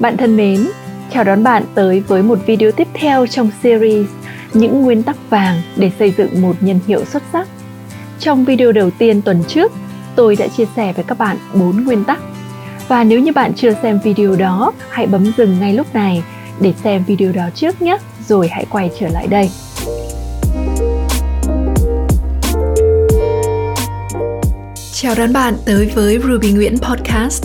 Bạn thân mến, chào đón bạn tới với một video tiếp theo trong series Những nguyên tắc vàng để xây dựng một nhân hiệu xuất sắc. Trong video đầu tiên tuần trước, tôi đã chia sẻ với các bạn 4 nguyên tắc. Và nếu như bạn chưa xem video đó, hãy bấm dừng ngay lúc này để xem video đó trước nhé, rồi hãy quay trở lại đây. Chào đón bạn tới với Ruby Nguyễn Podcast,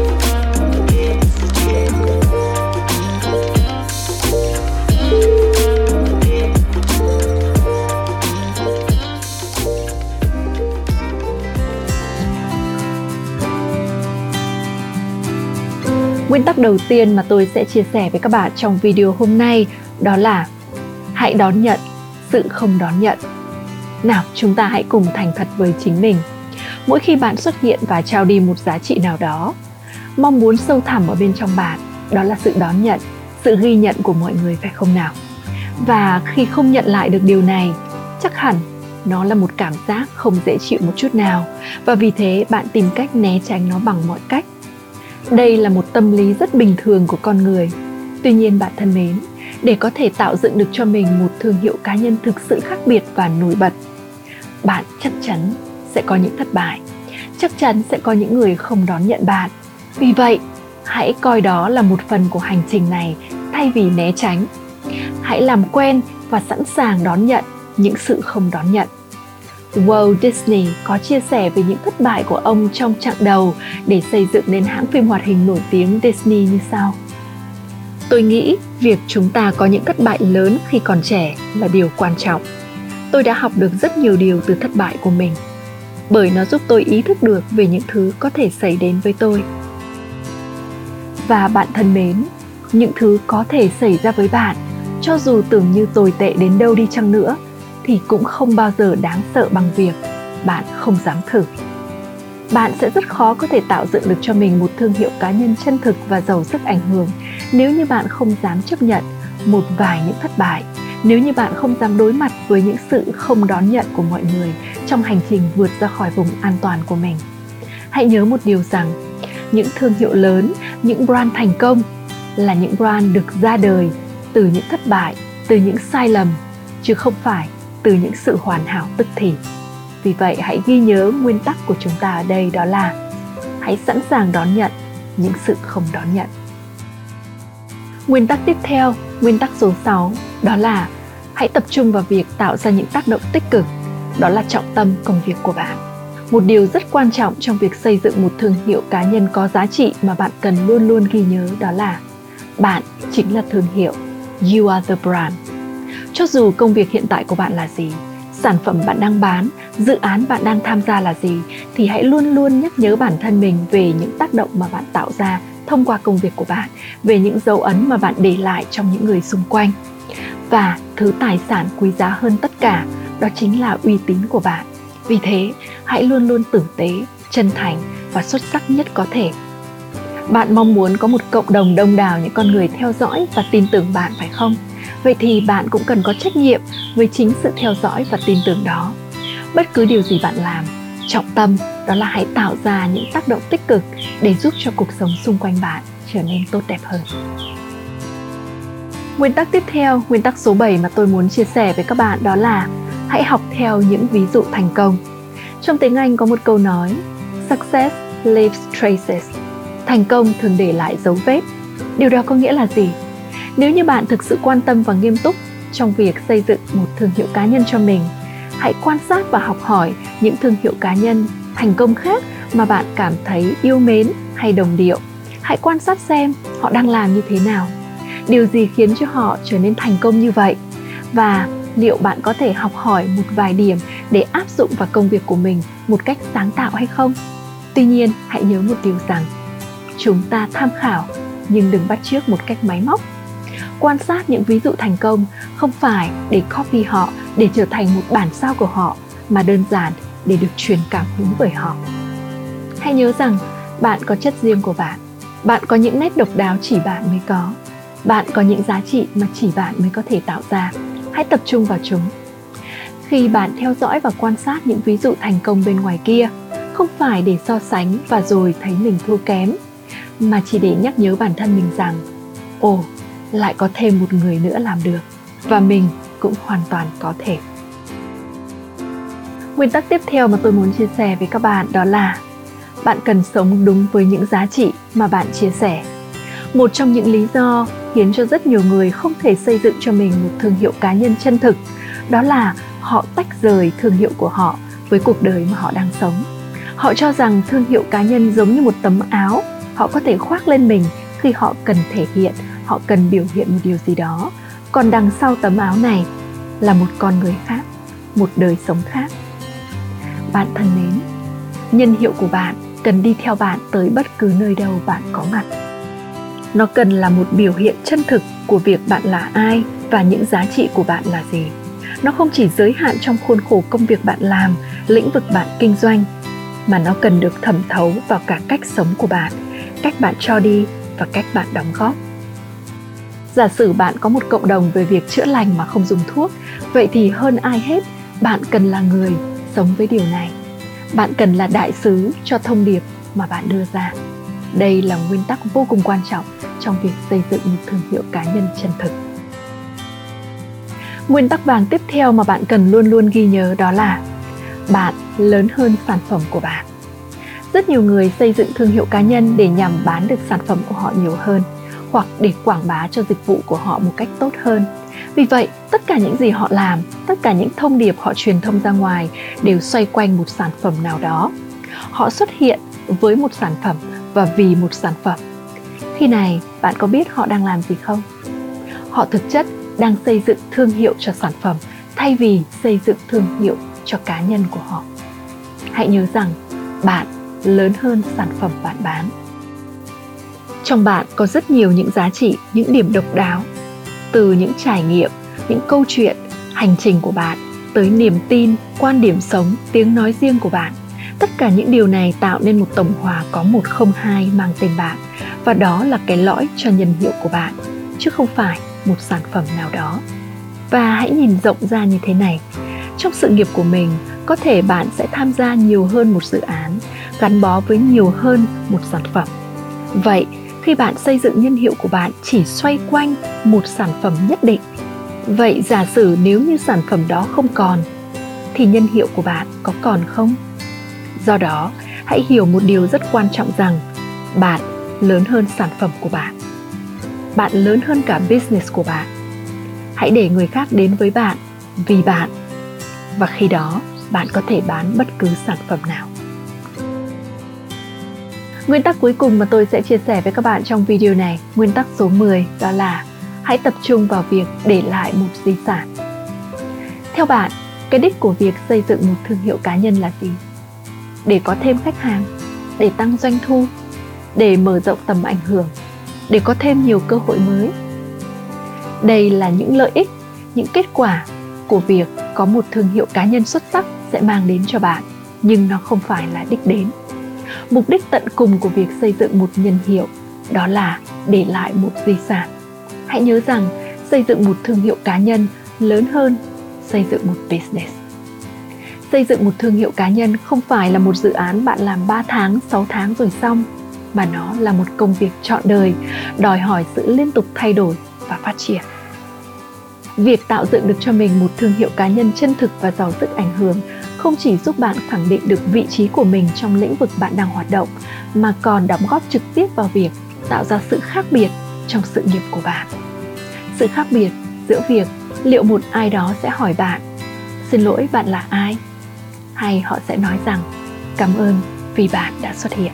Nguyên tắc đầu tiên mà tôi sẽ chia sẻ với các bạn trong video hôm nay đó là hãy đón nhận sự không đón nhận. Nào, chúng ta hãy cùng thành thật với chính mình. Mỗi khi bạn xuất hiện và trao đi một giá trị nào đó, mong muốn sâu thẳm ở bên trong bạn đó là sự đón nhận, sự ghi nhận của mọi người phải không nào? Và khi không nhận lại được điều này, chắc hẳn nó là một cảm giác không dễ chịu một chút nào và vì thế bạn tìm cách né tránh nó bằng mọi cách đây là một tâm lý rất bình thường của con người. Tuy nhiên bạn thân mến, để có thể tạo dựng được cho mình một thương hiệu cá nhân thực sự khác biệt và nổi bật, bạn chắc chắn sẽ có những thất bại. Chắc chắn sẽ có những người không đón nhận bạn. Vì vậy, hãy coi đó là một phần của hành trình này thay vì né tránh. Hãy làm quen và sẵn sàng đón nhận những sự không đón nhận Walt Disney có chia sẻ về những thất bại của ông trong chặng đầu để xây dựng nên hãng phim hoạt hình nổi tiếng Disney như sau. Tôi nghĩ việc chúng ta có những thất bại lớn khi còn trẻ là điều quan trọng. Tôi đã học được rất nhiều điều từ thất bại của mình, bởi nó giúp tôi ý thức được về những thứ có thể xảy đến với tôi. Và bạn thân mến, những thứ có thể xảy ra với bạn, cho dù tưởng như tồi tệ đến đâu đi chăng nữa, thì cũng không bao giờ đáng sợ bằng việc bạn không dám thử. Bạn sẽ rất khó có thể tạo dựng được cho mình một thương hiệu cá nhân chân thực và giàu sức ảnh hưởng nếu như bạn không dám chấp nhận một vài những thất bại, nếu như bạn không dám đối mặt với những sự không đón nhận của mọi người trong hành trình vượt ra khỏi vùng an toàn của mình. Hãy nhớ một điều rằng, những thương hiệu lớn, những brand thành công là những brand được ra đời từ những thất bại, từ những sai lầm, chứ không phải từ những sự hoàn hảo tức thì. Vì vậy, hãy ghi nhớ nguyên tắc của chúng ta ở đây đó là hãy sẵn sàng đón nhận những sự không đón nhận. Nguyên tắc tiếp theo, nguyên tắc số 6 đó là hãy tập trung vào việc tạo ra những tác động tích cực. Đó là trọng tâm công việc của bạn. Một điều rất quan trọng trong việc xây dựng một thương hiệu cá nhân có giá trị mà bạn cần luôn luôn ghi nhớ đó là bạn chính là thương hiệu. You are the brand cho dù công việc hiện tại của bạn là gì, sản phẩm bạn đang bán, dự án bạn đang tham gia là gì, thì hãy luôn luôn nhắc nhớ bản thân mình về những tác động mà bạn tạo ra thông qua công việc của bạn, về những dấu ấn mà bạn để lại trong những người xung quanh. Và thứ tài sản quý giá hơn tất cả, đó chính là uy tín của bạn. Vì thế, hãy luôn luôn tử tế, chân thành và xuất sắc nhất có thể bạn mong muốn có một cộng đồng đông đảo những con người theo dõi và tin tưởng bạn phải không vậy thì bạn cũng cần có trách nhiệm với chính sự theo dõi và tin tưởng đó bất cứ điều gì bạn làm trọng tâm đó là hãy tạo ra những tác động tích cực để giúp cho cuộc sống xung quanh bạn trở nên tốt đẹp hơn Nguyên tắc tiếp theo, nguyên tắc số 7 mà tôi muốn chia sẻ với các bạn đó là hãy học theo những ví dụ thành công. Trong tiếng Anh có một câu nói, success leaves traces. Thành công thường để lại dấu vết. Điều đó có nghĩa là gì? Nếu như bạn thực sự quan tâm và nghiêm túc trong việc xây dựng một thương hiệu cá nhân cho mình, hãy quan sát và học hỏi những thương hiệu cá nhân thành công khác mà bạn cảm thấy yêu mến hay đồng điệu. Hãy quan sát xem họ đang làm như thế nào. Điều gì khiến cho họ trở nên thành công như vậy? Và liệu bạn có thể học hỏi một vài điểm để áp dụng vào công việc của mình một cách sáng tạo hay không? Tuy nhiên, hãy nhớ một điều rằng chúng ta tham khảo nhưng đừng bắt chước một cách máy móc quan sát những ví dụ thành công không phải để copy họ để trở thành một bản sao của họ mà đơn giản để được truyền cảm hứng bởi họ Hãy nhớ rằng bạn có chất riêng của bạn. Bạn có những nét độc đáo chỉ bạn mới có. Bạn có những giá trị mà chỉ bạn mới có thể tạo ra. Hãy tập trung vào chúng. Khi bạn theo dõi và quan sát những ví dụ thành công bên ngoài kia, không phải để so sánh và rồi thấy mình thua kém, mà chỉ để nhắc nhớ bản thân mình rằng, ồ, lại có thêm một người nữa làm được và mình cũng hoàn toàn có thể. Nguyên tắc tiếp theo mà tôi muốn chia sẻ với các bạn đó là bạn cần sống đúng với những giá trị mà bạn chia sẻ. Một trong những lý do khiến cho rất nhiều người không thể xây dựng cho mình một thương hiệu cá nhân chân thực đó là họ tách rời thương hiệu của họ với cuộc đời mà họ đang sống. Họ cho rằng thương hiệu cá nhân giống như một tấm áo họ có thể khoác lên mình khi họ cần thể hiện, họ cần biểu hiện một điều gì đó. Còn đằng sau tấm áo này là một con người khác, một đời sống khác. Bạn thân mến, nhân hiệu của bạn cần đi theo bạn tới bất cứ nơi đâu bạn có mặt nó cần là một biểu hiện chân thực của việc bạn là ai và những giá trị của bạn là gì nó không chỉ giới hạn trong khuôn khổ công việc bạn làm lĩnh vực bạn kinh doanh mà nó cần được thẩm thấu vào cả cách sống của bạn cách bạn cho đi và cách bạn đóng góp. Giả sử bạn có một cộng đồng về việc chữa lành mà không dùng thuốc, vậy thì hơn ai hết, bạn cần là người sống với điều này. Bạn cần là đại sứ cho thông điệp mà bạn đưa ra. Đây là nguyên tắc vô cùng quan trọng trong việc xây dựng một thương hiệu cá nhân chân thực. Nguyên tắc vàng tiếp theo mà bạn cần luôn luôn ghi nhớ đó là bạn lớn hơn sản phẩm của bạn rất nhiều người xây dựng thương hiệu cá nhân để nhằm bán được sản phẩm của họ nhiều hơn, hoặc để quảng bá cho dịch vụ của họ một cách tốt hơn. Vì vậy, tất cả những gì họ làm, tất cả những thông điệp họ truyền thông ra ngoài đều xoay quanh một sản phẩm nào đó. Họ xuất hiện với một sản phẩm và vì một sản phẩm. Khi này, bạn có biết họ đang làm gì không? Họ thực chất đang xây dựng thương hiệu cho sản phẩm thay vì xây dựng thương hiệu cho cá nhân của họ. Hãy nhớ rằng bạn lớn hơn sản phẩm bạn bán. Trong bạn có rất nhiều những giá trị, những điểm độc đáo, từ những trải nghiệm, những câu chuyện, hành trình của bạn, tới niềm tin, quan điểm sống, tiếng nói riêng của bạn. Tất cả những điều này tạo nên một tổng hòa có 102 mang tên bạn, và đó là cái lõi cho nhân hiệu của bạn, chứ không phải một sản phẩm nào đó. Và hãy nhìn rộng ra như thế này. Trong sự nghiệp của mình, có thể bạn sẽ tham gia nhiều hơn một dự án gắn bó với nhiều hơn một sản phẩm. Vậy, khi bạn xây dựng nhân hiệu của bạn chỉ xoay quanh một sản phẩm nhất định, vậy giả sử nếu như sản phẩm đó không còn, thì nhân hiệu của bạn có còn không? Do đó, hãy hiểu một điều rất quan trọng rằng bạn lớn hơn sản phẩm của bạn. Bạn lớn hơn cả business của bạn. Hãy để người khác đến với bạn vì bạn. Và khi đó, bạn có thể bán bất cứ sản phẩm nào. Nguyên tắc cuối cùng mà tôi sẽ chia sẻ với các bạn trong video này, nguyên tắc số 10 đó là hãy tập trung vào việc để lại một di sản. Theo bạn, cái đích của việc xây dựng một thương hiệu cá nhân là gì? Để có thêm khách hàng, để tăng doanh thu, để mở rộng tầm ảnh hưởng, để có thêm nhiều cơ hội mới. Đây là những lợi ích, những kết quả của việc có một thương hiệu cá nhân xuất sắc sẽ mang đến cho bạn, nhưng nó không phải là đích đến mục đích tận cùng của việc xây dựng một nhân hiệu đó là để lại một di sản hãy nhớ rằng xây dựng một thương hiệu cá nhân lớn hơn xây dựng một business xây dựng một thương hiệu cá nhân không phải là một dự án bạn làm 3 tháng, 6 tháng rồi xong mà nó là một công việc trọn đời, đòi hỏi sự liên tục thay đổi và phát triển. Việc tạo dựng được cho mình một thương hiệu cá nhân chân thực và giàu sức ảnh hưởng không chỉ giúp bạn khẳng định được vị trí của mình trong lĩnh vực bạn đang hoạt động mà còn đóng góp trực tiếp vào việc tạo ra sự khác biệt trong sự nghiệp của bạn. Sự khác biệt giữa việc liệu một ai đó sẽ hỏi bạn xin lỗi bạn là ai? hay họ sẽ nói rằng cảm ơn vì bạn đã xuất hiện.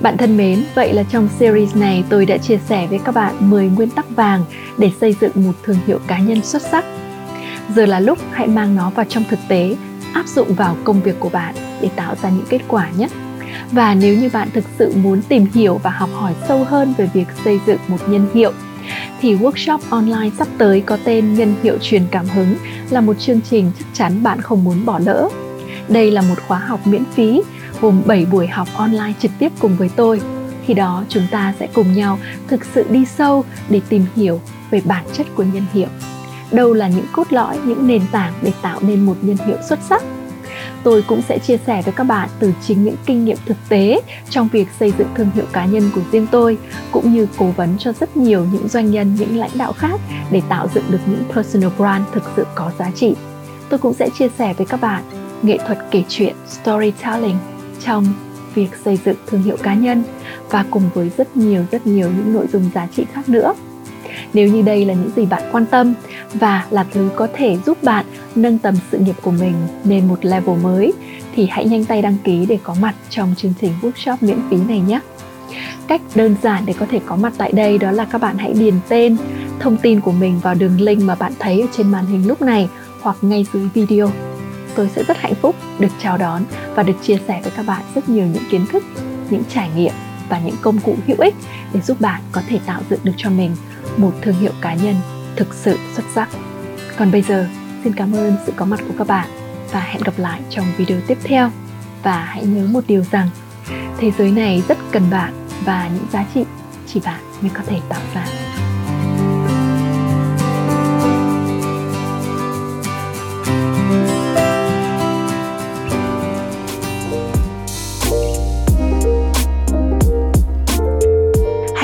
Bạn thân mến, vậy là trong series này tôi đã chia sẻ với các bạn 10 nguyên tắc vàng để xây dựng một thương hiệu cá nhân xuất sắc giờ là lúc hãy mang nó vào trong thực tế, áp dụng vào công việc của bạn để tạo ra những kết quả nhé và nếu như bạn thực sự muốn tìm hiểu và học hỏi sâu hơn về việc xây dựng một nhân hiệu, thì workshop online sắp tới có tên nhân hiệu truyền cảm hứng là một chương trình chắc chắn bạn không muốn bỏ lỡ đây là một khóa học miễn phí, gồm 7 buổi học online trực tiếp cùng với tôi. Khi đó chúng ta sẽ cùng nhau thực sự đi sâu để tìm hiểu về bản chất của nhân hiệu. Đâu là những cốt lõi, những nền tảng để tạo nên một nhân hiệu xuất sắc. Tôi cũng sẽ chia sẻ với các bạn từ chính những kinh nghiệm thực tế trong việc xây dựng thương hiệu cá nhân của riêng tôi cũng như cố vấn cho rất nhiều những doanh nhân những lãnh đạo khác để tạo dựng được những personal brand thực sự có giá trị. Tôi cũng sẽ chia sẻ với các bạn nghệ thuật kể chuyện storytelling trong việc xây dựng thương hiệu cá nhân và cùng với rất nhiều rất nhiều những nội dung giá trị khác nữa nếu như đây là những gì bạn quan tâm và là thứ có thể giúp bạn nâng tầm sự nghiệp của mình lên một level mới thì hãy nhanh tay đăng ký để có mặt trong chương trình workshop miễn phí này nhé. Cách đơn giản để có thể có mặt tại đây đó là các bạn hãy điền tên, thông tin của mình vào đường link mà bạn thấy ở trên màn hình lúc này hoặc ngay dưới video. Tôi sẽ rất hạnh phúc được chào đón và được chia sẻ với các bạn rất nhiều những kiến thức, những trải nghiệm và những công cụ hữu ích để giúp bạn có thể tạo dựng được cho mình một thương hiệu cá nhân thực sự xuất sắc. Còn bây giờ, xin cảm ơn sự có mặt của các bạn và hẹn gặp lại trong video tiếp theo. Và hãy nhớ một điều rằng, thế giới này rất cần bạn và những giá trị chỉ bạn mới có thể tạo ra.